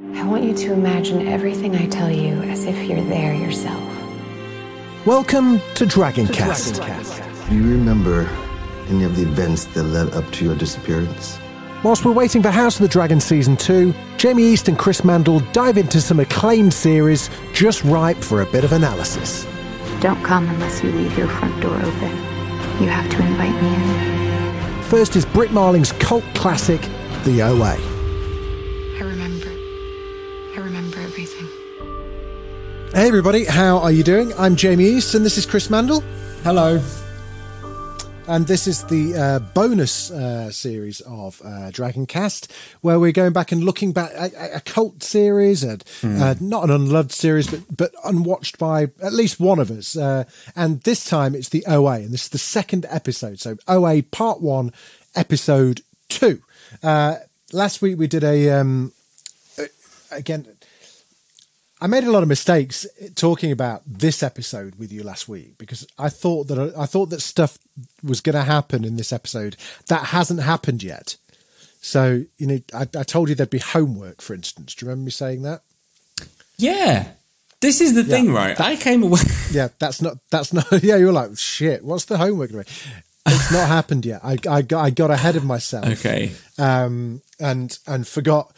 I want you to imagine everything I tell you as if you're there yourself. Welcome to Dragoncast. Do you remember any of the events that led up to your disappearance? Whilst we're waiting for House of the Dragon Season 2, Jamie East and Chris Mandle dive into some acclaimed series just ripe for a bit of analysis. Don't come unless you leave your front door open. You have to invite me in. First is Brit Marling's cult classic, The OA. Hey everybody, how are you doing? I'm Jamie East and this is Chris Mandle. Hello. And this is the uh, bonus uh, series of uh, Dragoncast, where we're going back and looking back at a, a cult series, and uh, not an unloved series, but but unwatched by at least one of us. Uh, and this time it's the OA, and this is the second episode. So OA Part One, Episode Two. Uh, last week we did a um, again. I made a lot of mistakes talking about this episode with you last week because I thought that I thought that stuff was going to happen in this episode that hasn't happened yet. So you know, I, I told you there'd be homework, for instance. Do you remember me saying that? Yeah. This is the thing, right? I came away. Yeah, that's not that's not. Yeah, you were like, shit. What's the homework? gonna be?" It's not happened yet. I, I got I got ahead of myself. Okay. um, and and forgot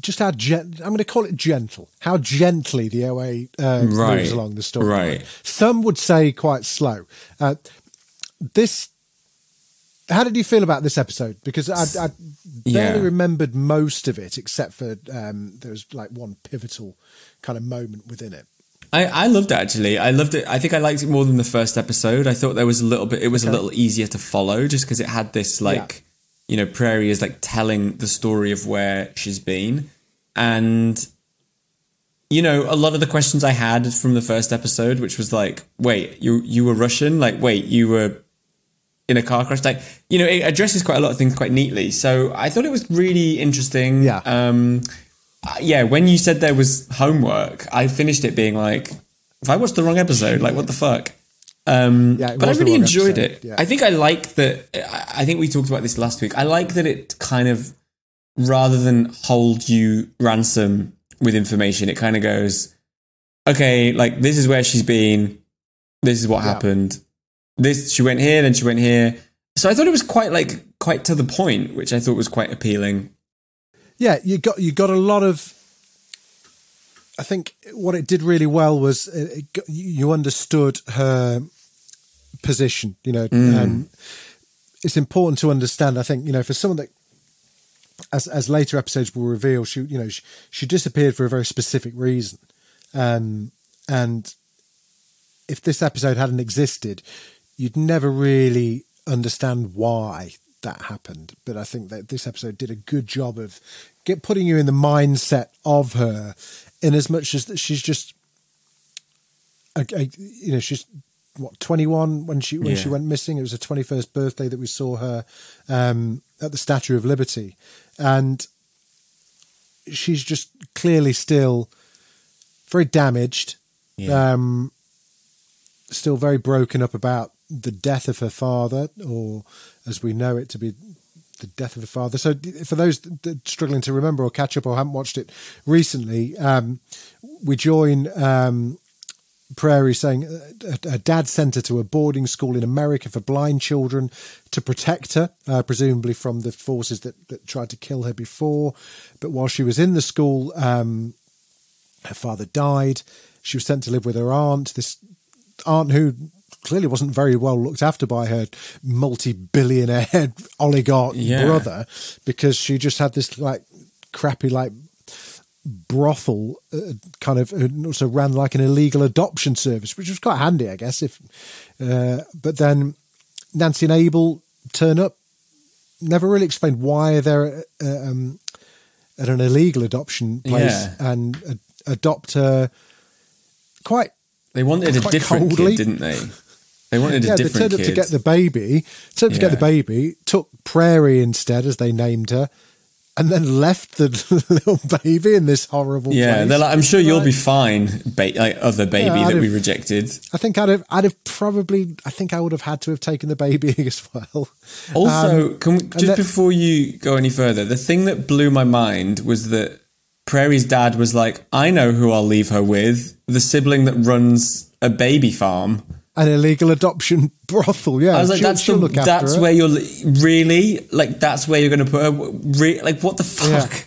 just how gent- I'm going to call it gentle. How gently the OA uh, Right. moves along the story. Right. Some would say quite slow. Uh, this. How did you feel about this episode? Because I, I barely Yeah. remembered most of it, except for um, there was like one pivotal kind of moment within it. I, I loved it actually. I loved it. I think I liked it more than the first episode. I thought there was a little bit, it was a little easier to follow just because it had this like, you know, Prairie is like telling the story of where she's been. And, you know, a lot of the questions I had from the first episode, which was like, wait, you, you were Russian? Like, wait, you were in a car crash? Like, you know, it addresses quite a lot of things quite neatly. So I thought it was really interesting. Yeah. Um, uh, yeah, when you said there was homework, I finished it being like, if I watched the wrong episode, like what the fuck? Um, Yeah, but I really enjoyed episode, it. yeah. I think I like that. I think we talked about this last week. I like that it kind of, rather than hold you ransom with information, it kind of goes, okay, like this is where she's been. This is what Yeah. happened. This she went here, then she went here. So I thought it was quite like quite to the point, which I thought was quite appealing. Yeah, you got you got a lot of. I think what it did really well was it, it you understood her position. You know, um, it's important to understand. I think you know for someone that, as as later episodes will reveal, she you know she, she disappeared for a very specific reason, um, and if this episode hadn't existed, you'd never really understand why that happened. But I think that this episode did a good job of get putting you in the mindset of her, in as much as that she's just, a, a- you know, she's what twenty one when she when she went missing. It was her twenty first birthday that we saw her um, at the Statue of Liberty, and she's just clearly still very damaged um, still very broken up about the death of her father, or as we know it to be the death of her father. So, for those struggling to remember or catch up or haven't watched it recently, um, we join um, Prairie saying uh, her dad sent her to a boarding school in America for blind children to protect her, uh, presumably from the forces that, that tried to kill her before. But while she was in the school, um, her father died. She was sent to live with her aunt, this aunt who clearly wasn't very well looked after by her multi-billionaire oligarch Yeah. brother because she just had this like crappy like brothel uh, kind of and also ran like an illegal adoption service which was quite handy i guess if uh, but then nancy and abel turn up never really explained why they're uh, um, at an illegal adoption place Yeah. and uh, adopt her quite They wanted a different coldly. kid, didn't they? They wanted a yeah, they different turned up to get the baby, turned up to get the baby, took Prairie instead, as they named her, and then left the little baby in this horrible yeah, place. they're like, I'm sure you'll be fine, ba- like other baby Yeah, that we rejected. I think I'd have, I'd have probably, I think I would have had to have taken the baby as well. Also, Um, can we, just that- before you go any further, the thing that blew my mind was that Prairie's dad was like, I know who I'll leave her with, the sibling that runs a baby farm. An illegal adoption brothel, yeah. I was like, she'll- that's she'll the, look after that's where you're really like that's where you're going to put her. Re- like what the fuck?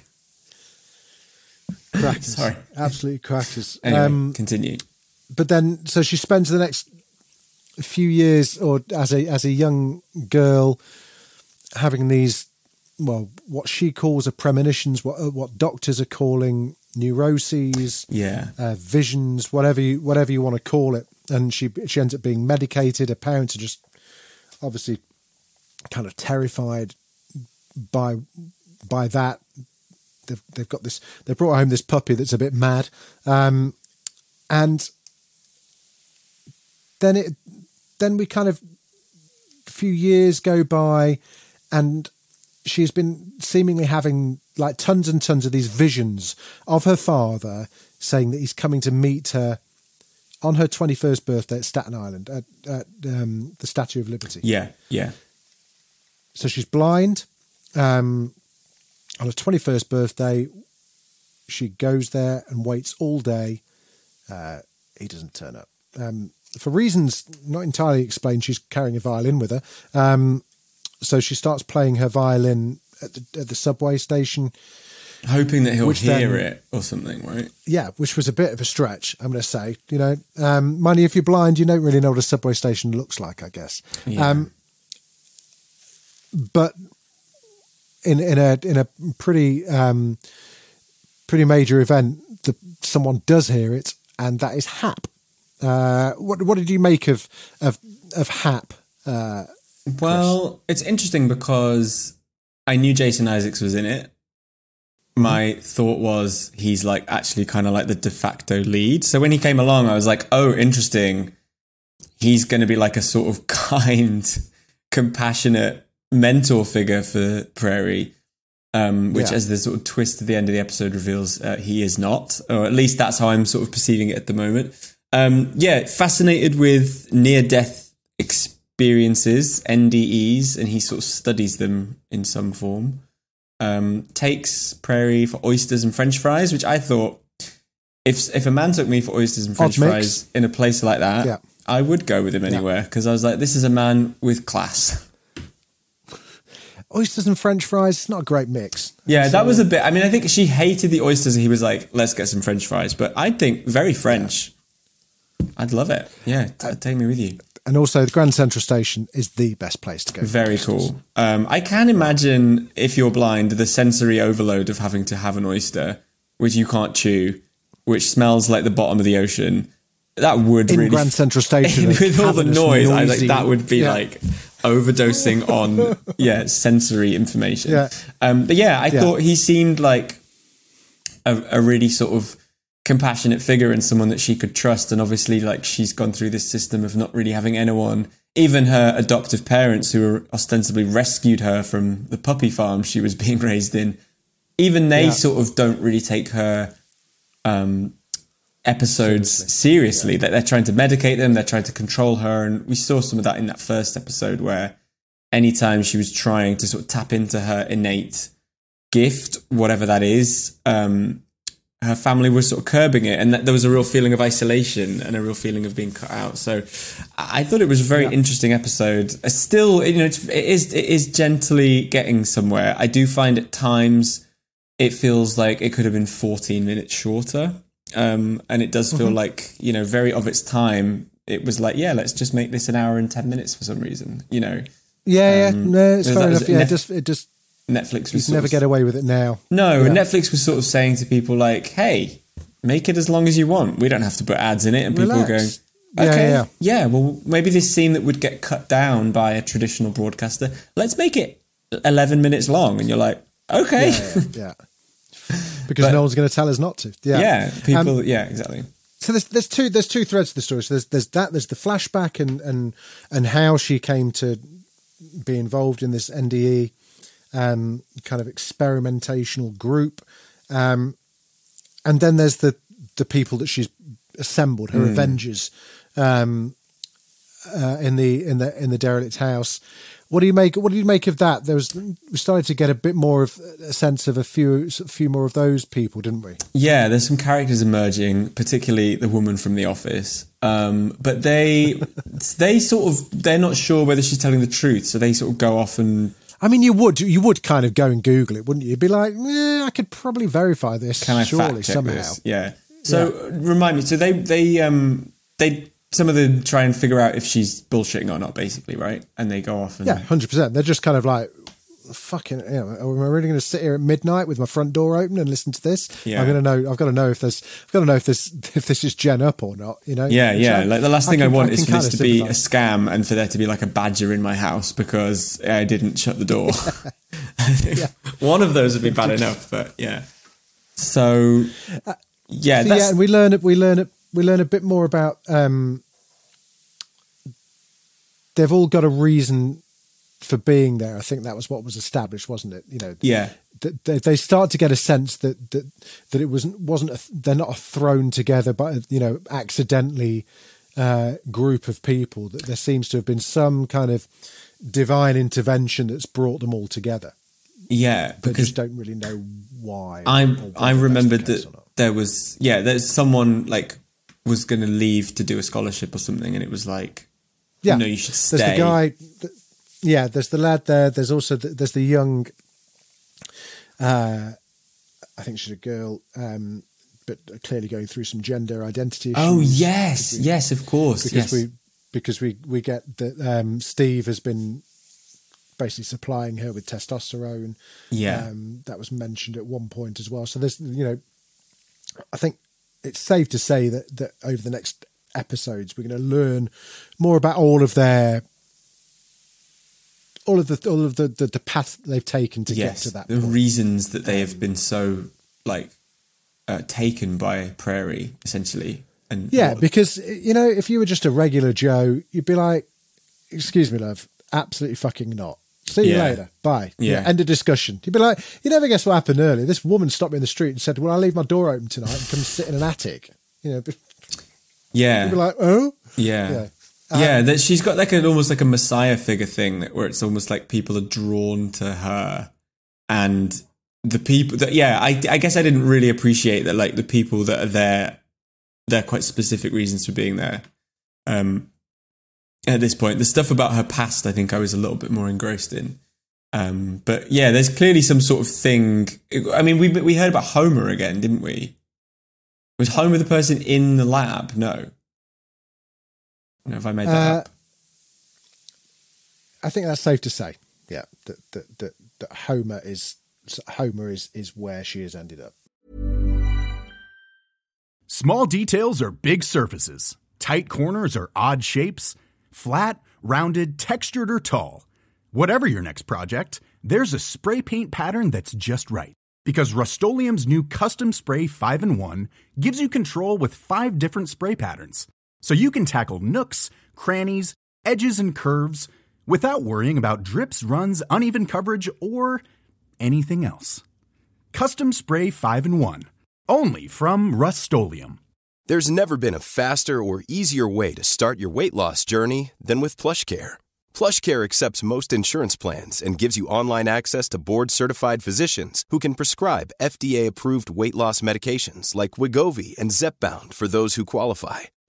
crackers. Sorry. absolutely crackers. Anyway, Um, continue. but then so she spends the next few years or as a as a young girl having these well what she calls are premonitions what uh, what doctors are calling neuroses Yeah. uh, visions whatever you whatever you want to call it and she she ends up being medicated. Her parents are just obviously kind of terrified by by that. They've, they've got this they brought home this puppy that's a bit mad. Um and then it then we kind of a few years go by and she's been seemingly having like tons and tons of these visions of her father saying that he's coming to meet her on her 21st birthday at Staten Island at, at um, the Statue of Liberty. Yeah. Yeah. So she's blind. Um, on her 21st birthday, she goes there and waits all day. Uh, he doesn't turn up. Um, for reasons not entirely explained, she's carrying a violin with her. Um, so she starts playing her violin at the, at the subway station. Hoping that he'll hear then- it or something, right? Yeah, which was a bit of a stretch, I'm going to say. You know, um, money, if you're blind, you don't really know what a subway station looks like, I guess. Yeah. Um, but in in a in a pretty um, pretty major event, the, someone does hear it, and that is Hap. Uh, what what did you make of of of Hap? Uh, Well, it's interesting because I knew Jason Isaacs was in it. My thought was he's like actually kind of like the de facto lead. So when he came along, I was like, oh, interesting. He's going to be like a sort of kind, compassionate mentor figure for Prairie. Um, which, Yeah. as the sort of twist at the end of the episode reveals, uh, he is not, or at least that's how I'm sort of perceiving it at the moment. Um, yeah, fascinated with near death experiences, NDEs, and he sort of studies them in some form. Um, takes Prairie for oysters and French fries, which I thought, if if a man took me for oysters and French Odd mix. fries in a place like that, Yeah. I would go with him anywhere because I was like, this is a man with class. oysters and French fries. It's not a great mix. Yeah, that was a bit. I mean, I think she hated the oysters, and he was like, "Let's get some French fries." But I think very French. I'd love it. Yeah, t- take me with you. And also, the Grand Central Station is the best place to go. Very cool. Um, I can imagine if you're blind, the sensory overload of having to have an oyster, which you can't chew, which smells like the bottom of the ocean. That would In really Grand Central Station, with all the noise. I like that would be Yeah. like overdosing on yeah sensory information. Yeah. Um, but yeah, I Yeah. thought he seemed like a, a really sort of compassionate figure and someone that she could trust. And obviously, like she's gone through this system of not really having anyone, even her adoptive parents who were ostensibly rescued her from the puppy farm she was being raised in. Even they Yeah. sort of don't really take her um, episodes seriously. That they're trying to medicate them, they're trying to control her, and we saw some of that in that first episode where anytime she was trying to sort of tap into her innate gift, whatever that is, um, her family was sort of curbing it, and that there was a real feeling of isolation and a real feeling of being cut out. So I thought it was a very interesting episode. Uh, Still, you know, it's, it is it is gently getting somewhere. I do find at times it feels like it could have been 14 minutes shorter, um, and it does feel like you know very of its time. It was like, yeah, let's just make this an hour and 10 minutes for some reason. You know, Yeah, Um, yeah, no, it's fair enough. Yeah, Nef- it just it just Netflix was never get away with it now. no, Yeah. and Netflix was sort of saying to people like, "Hey, make it as long as you want. We don't have to put ads in it." And people were going, Relax. Yeah, "Okay, yeah, yeah, well, maybe this scene that would get cut down by a traditional broadcaster, let's make it eleven minutes long." And you're like, "Okay, yeah. because But- no one's going to tell us not to. Yeah, yeah, people, Um, yeah, exactly." so there's there's two there's two threads to the story. So there's there's that there's the flashback and and and how she came to be involved in this NDE um, kind of experimentational group, um, and then there's the the people that she's assembled, her Avengers, um, uh, in the in the in the derelict house. What do you make? What do you make of that? There was we started to get a bit more of a sense of a few a few more of those people, didn't we? Yeah, there's some characters emerging, particularly the woman from the office. Um, but they they sort of they're not sure whether she's telling the truth, so they sort of go off and I mean, you would you would kind of go and Google it, wouldn't you? You'd be like, eh, I could probably verify this. can I surely somehow. this? Yeah. So remind me. So they they um they some of them try and figure out if she's bullshitting or not, basically, right? And they go off and Yeah, hundred percent. They're just kind of like, fucking. You know, am I really going to sit here at midnight with my front door open and listen to this? Yeah. I'm going to know. I've got to know if there's. I've got to know if this if this is Jen up or not. You know? Yeah, yeah. Like the last thing I, want can is for this to be a scam and for there to be like a badger in my house because I didn't shut the door. One of those would be bad enough, but yeah. So yeah, So, yeah, and we learn it we learn it we learn a bit more about. um They've all got a reason for being there. I think that was what was established, wasn't it? You know, yeah. they, they start to get a sense that that that it wasn't wasn't a, they're not a thrown together but you know accidentally uh, group of people that there seems to have been some kind of divine intervention that's brought them all together. Yeah, They because just don't really know why. I I remembered that there was yeah, there's someone like was going to leave to do a scholarship or something, and it was like, yeah, no, you should stay. There's the guy. Yeah, there's the lad there. There's also the, there's the young. Uh, I think she's a girl, um, but clearly going through some gender identity issues. Oh yes, yes, of course, because yes. we because we we get that um, Steve has been basically supplying her with testosterone. Yeah. um, that was mentioned at one point as well. So there's you know, I think it's safe to say that that over the next episodes we're going to learn more about all of their all of the all of the the, the path they've taken to yes, get to that the point. reasons that they have been so like uh, taken by Prairie essentially, and Yeah, what- because you know, if you were just a regular Joe, you'd be like, "Excuse me, love, absolutely fucking not." See you Yeah. later. Bye. Yeah. End of discussion. You'd be like, "You never guess what happened earlier." This woman stopped me in the street and said, "Well, I leave my door open tonight and come sit in an attic." You know, Yeah. you'd be like, "Oh, yeah. Yeah. Yeah, that she's got like an almost like a messiah figure thing that where it's almost like people are drawn to her, and the people that yeah, I I guess I didn't really appreciate that like the people that are there, they're quite specific reasons for being there. Um, at this point, the stuff about her past, I think I was a little bit more engrossed in. Um, but yeah, there's clearly some sort of thing. I mean, we we heard about Homer again, didn't we? Was Homer the person in the lab? No. No, have I made that Uh, up? I think that's safe to say." Yeah, that that that, that Homer is Homer is is where she has ended up. Small details are big surfaces. Tight corners are odd shapes. Flat, rounded, textured, or tall. Whatever your next project, there's a spray paint pattern that's just right. Because Rust new Custom Spray 5 in 1 gives you control with five different spray patterns. So you can tackle nooks, crannies, edges, and curves without worrying about drips, runs, uneven coverage, or anything else. Custom Spray 5 in 1. Only from Rust There's never been a faster or easier way to start your weight loss journey than with PlushCare. PlushCare accepts most insurance plans and gives you online access to board-certified physicians who can prescribe FDA-approved weight loss medications like Wegovy and Zepbound for those who qualify.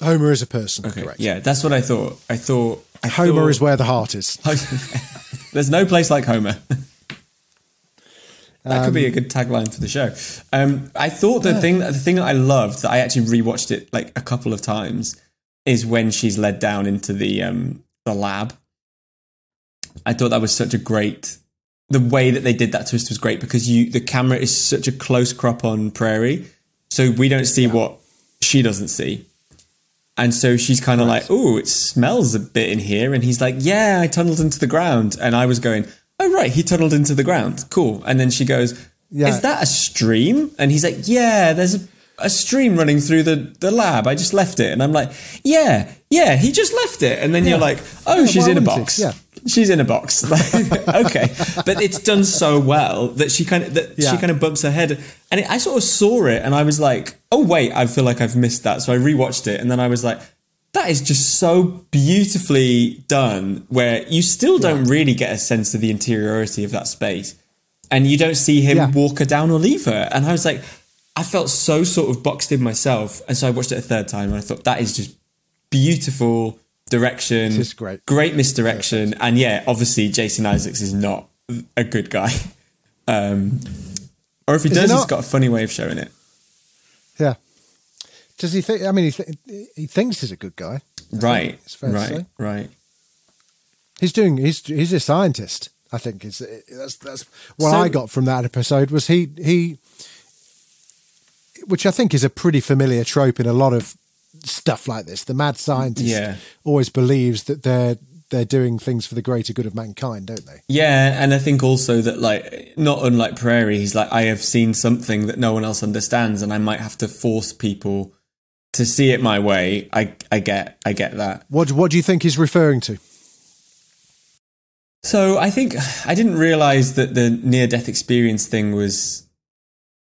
Homer is a person, Okay. correct. Yeah, that's what I thought. I thought. I Homer thought- is where the heart is. There's no place like Homer. that could be Um, a good tagline for the show. Um, I thought the thing, the thing that I loved, that I actually rewatched it like a couple of times, is when she's led down into the um, the lab. I thought that was such a great. The way that they did that twist was great because you the camera is such a close crop on Prairie, so we don't see what she doesn't see. And so she's kind of like, "Oh, it smells a bit in here," and he's like, "Yeah, I tunneled into the ground." And I was going, "Oh, right, he tunneled into the ground. Cool." And then she goes, Yeah. "Is that a stream?" And he's like, "Yeah, there's a, a stream running through the the lab. I just left it." And I'm like, "Yeah, yeah, he just left it." And then you're like, "Oh, Yeah, she's in a box." Yeah. She's in a box. Like, okay, but it's done so well that she kind of that she kind of bumps her head, and it, I sort of saw it, and I was like, "Oh wait, I feel like I've missed that." So I rewatched it, and then I was like, "That is just so beautifully done." Where you still don't really get a sense of the interiority of that space, and you don't see him Yeah. walk her down or leave her. And I was like, I felt so sort of boxed in myself, and so I watched it a third time, and I thought that is just beautiful direction. It is great. Great misdirection. And yeah, obviously Jason Isaacs is not a good guy. Um, or if he Is he does, he's not? got a funny way of showing it. Yeah. Does he think? I mean, he, th- he thinks he's a good guy. Right. it's fair to Right. Right. He's doing. He's he's a scientist. I think is that's that's what So- I got from that episode was he he, which I think is a pretty familiar trope in a lot of stuff like this. The mad scientist Yeah. always believes that they're they're doing things for the greater good of mankind, don't they? Yeah, and I think also that like not unlike Prairie, he's like I have seen something that no one else understands, and I might have to force people to see it my way. I I get I get that. What what do you think he's referring to? So I think I didn't realize that the near death experience thing was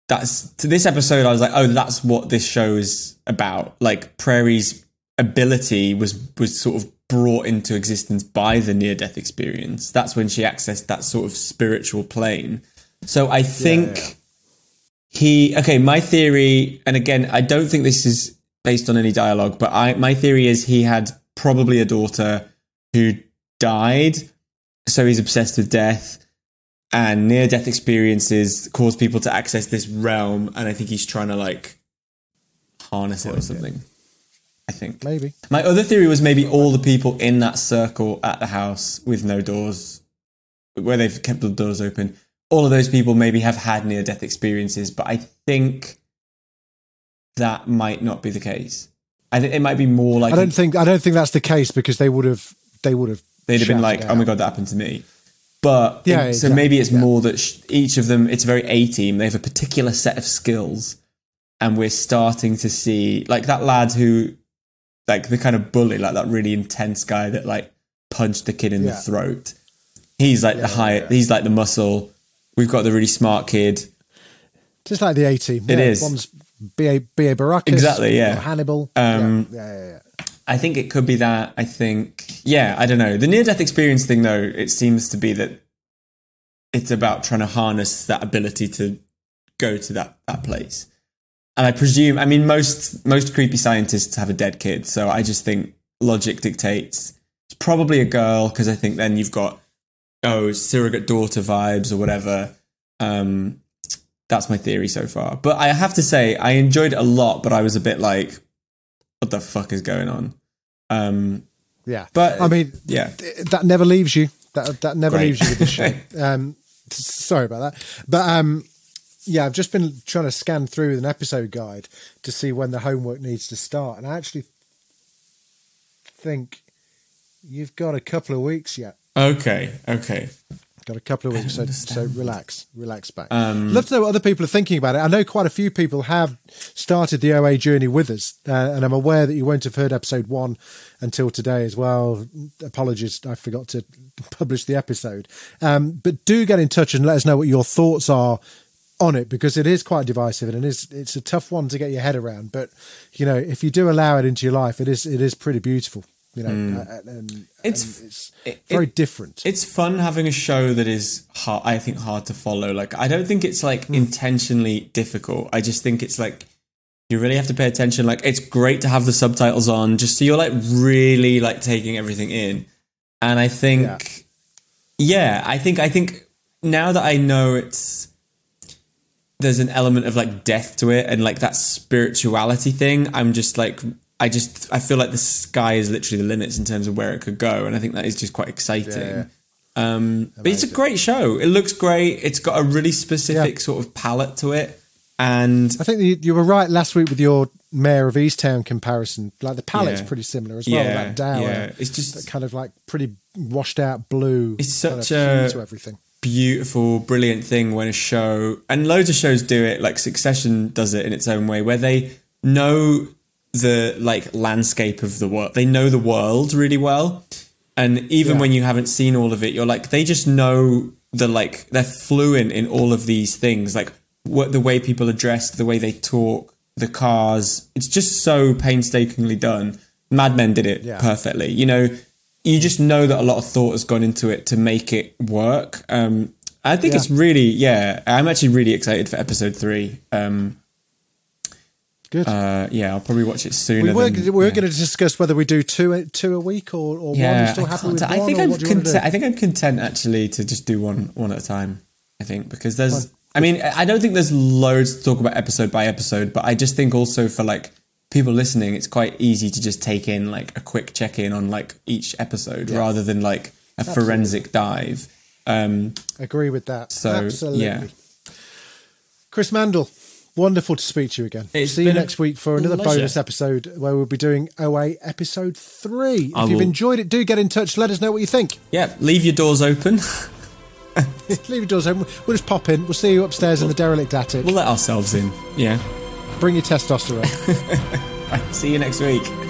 that's to this episode I was like, oh, that's what this show is about. Like Prairie's ability was was sort of brought into existence by the near death experience. That's when she accessed that sort of spiritual plane. So I think he okay, my theory, and again, I don't think this is based on any dialogue, but I my theory is he had probably a daughter who died so he's obsessed with death and near death experiences cause people to access this realm and i think he's trying to like harness it or something i think Maybe. my other theory was maybe all the people in that circle at the house with no doors where they've kept the doors open all of those people maybe have had near death experiences but i think that might not be the case i think it might be more like I don't think I don't think that's the case because they would have they would have they'd have been like, "Oh my god, that happened to me." But Yeah, it- so maybe it's yeah. more that sh- each of them, it's a very A team. They have a particular set of skills, and we're starting to see like that lad who, like the kind of bully, like that really intense guy that like punched the kid in the throat. He's like the high. He's like the muscle. We've got the really smart kid. just like the A team. It yeah, is. One's B A B A Baracus. Exactly, yeah. Hannibal. Um, yeah, yeah, yeah, yeah. I think it could be that. I think, yeah, I don't know. The near death experience thing, though, it seems to be that it's about trying to harness that ability to go to that, that place. And I presume, I mean, most most creepy scientists have a dead kid, so I just think logic dictates it's probably a girl because I think then you've got oh surrogate daughter vibes or whatever. Um, That's my theory so far. But I have to say, I enjoyed it a lot, but I was a bit like, what the fuck is going on? Um, Yeah, But- I mean, yeah. th- that never leaves you. That that never Great. leaves you with show. Um, sorry about that, but um, yeah, I've just been trying to scan through an episode guide to see when the homework needs to start, and I actually think you've got a couple of weeks yet. okay, okay. Got a couple of weeks, so, so relax, relax back. Um, Love to know what other people are thinking about it. I know quite a few people have started the OA journey with us, uh, and I'm aware that you won't have heard episode one until today as well. Apologies, I forgot to publish the episode. Um, but do get in touch and let us know what your thoughts are on it because it is quite divisive and it is it's a tough one to get your head around. But you know, if you do allow it into your life, it is it is pretty beautiful. You know, uh, and, and. It's- and it's it- very it- different. It's fun having a show that is hard, I think hard to follow. Like I don't think it's like intentionally difficult. I just think it's like you really have to pay attention. Like it's great to have the subtitles on just so you're like really like taking everything in. And I think yeah, I think I think now that I know it's there's an element of like death to it and like that spirituality thing, I'm just like I just I feel like the sky is literally the limits in terms of where it could go, and I think that is just quite exciting. Yeah. Um, but it's a great show. It looks great. It's got a really specific sort of palette to it, and I think you, you were right last week with your Mare of Easttown comparison. Like the palette's Yeah. pretty similar as well. That dour, yeah. It's just- kind of like pretty washed out blue. It's kind such of a- to everything. beautiful, brilliant thing when a show and loads of shows do it. Like Succession does it in its own way, where they know the like landscape of the world. They know the world really well, and even Yeah. when you haven't seen all of it, you're like they just know the like they're fluent in all of these things, like what the way people are dressed, the way they talk, the cars. It's just so painstakingly done. Mad Men did it Yeah. perfectly. You know, you just know that a lot of thought has gone into it to make it work. Um, I think Yeah. it's really, yeah. I'm actually really excited for episode three. Um, Good. uh, yeah, I'll probably watch it sooner. we were, than- we were yeah. going to discuss whether we do two two a week or, or one. You still I happy with one? I think I'm what do you wanna content. I think I'm content actually to just do one one at a time. I think because there's. I mean, I don't think there's loads to talk about episode by episode, but I just think also for like people listening, it's quite easy to just take in like a quick check in on like each episode rather than like a forensic dive. Um, Agree with that. So, Absolutely. yeah. Chris Mandle, wonderful to speak to you again. It's See you next week for another pleasure. bonus episode where we'll be doing OA episode three. I if you've enjoyed it, do get in touch. Let us know what you think. yeah, leave your doors open. Leave your doors open. We'll just pop in. We'll see you upstairs in the derelict attic. we'll let ourselves in. Yeah. Bring your testosterone. See you next week.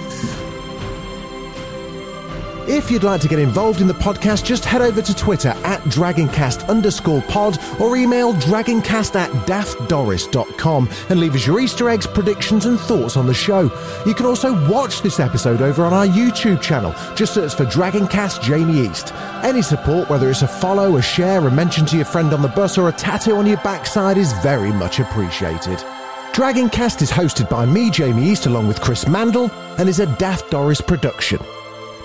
If you'd like to get involved in the podcast, just head over to Twitter at dragoncast underscore pod or email dragoncast at daftdoris.com and leave us your Easter eggs, predictions, and thoughts on the show. You can also watch this episode over on our YouTube channel. Just search for Dragoncast Jamie East. Any support, whether it's a follow, a share, a mention to your friend on the bus, or a tattoo on your backside, is very much appreciated. Dragoncast is hosted by me, Jamie East, along with Chris Mandle, and is a Daft Doris production.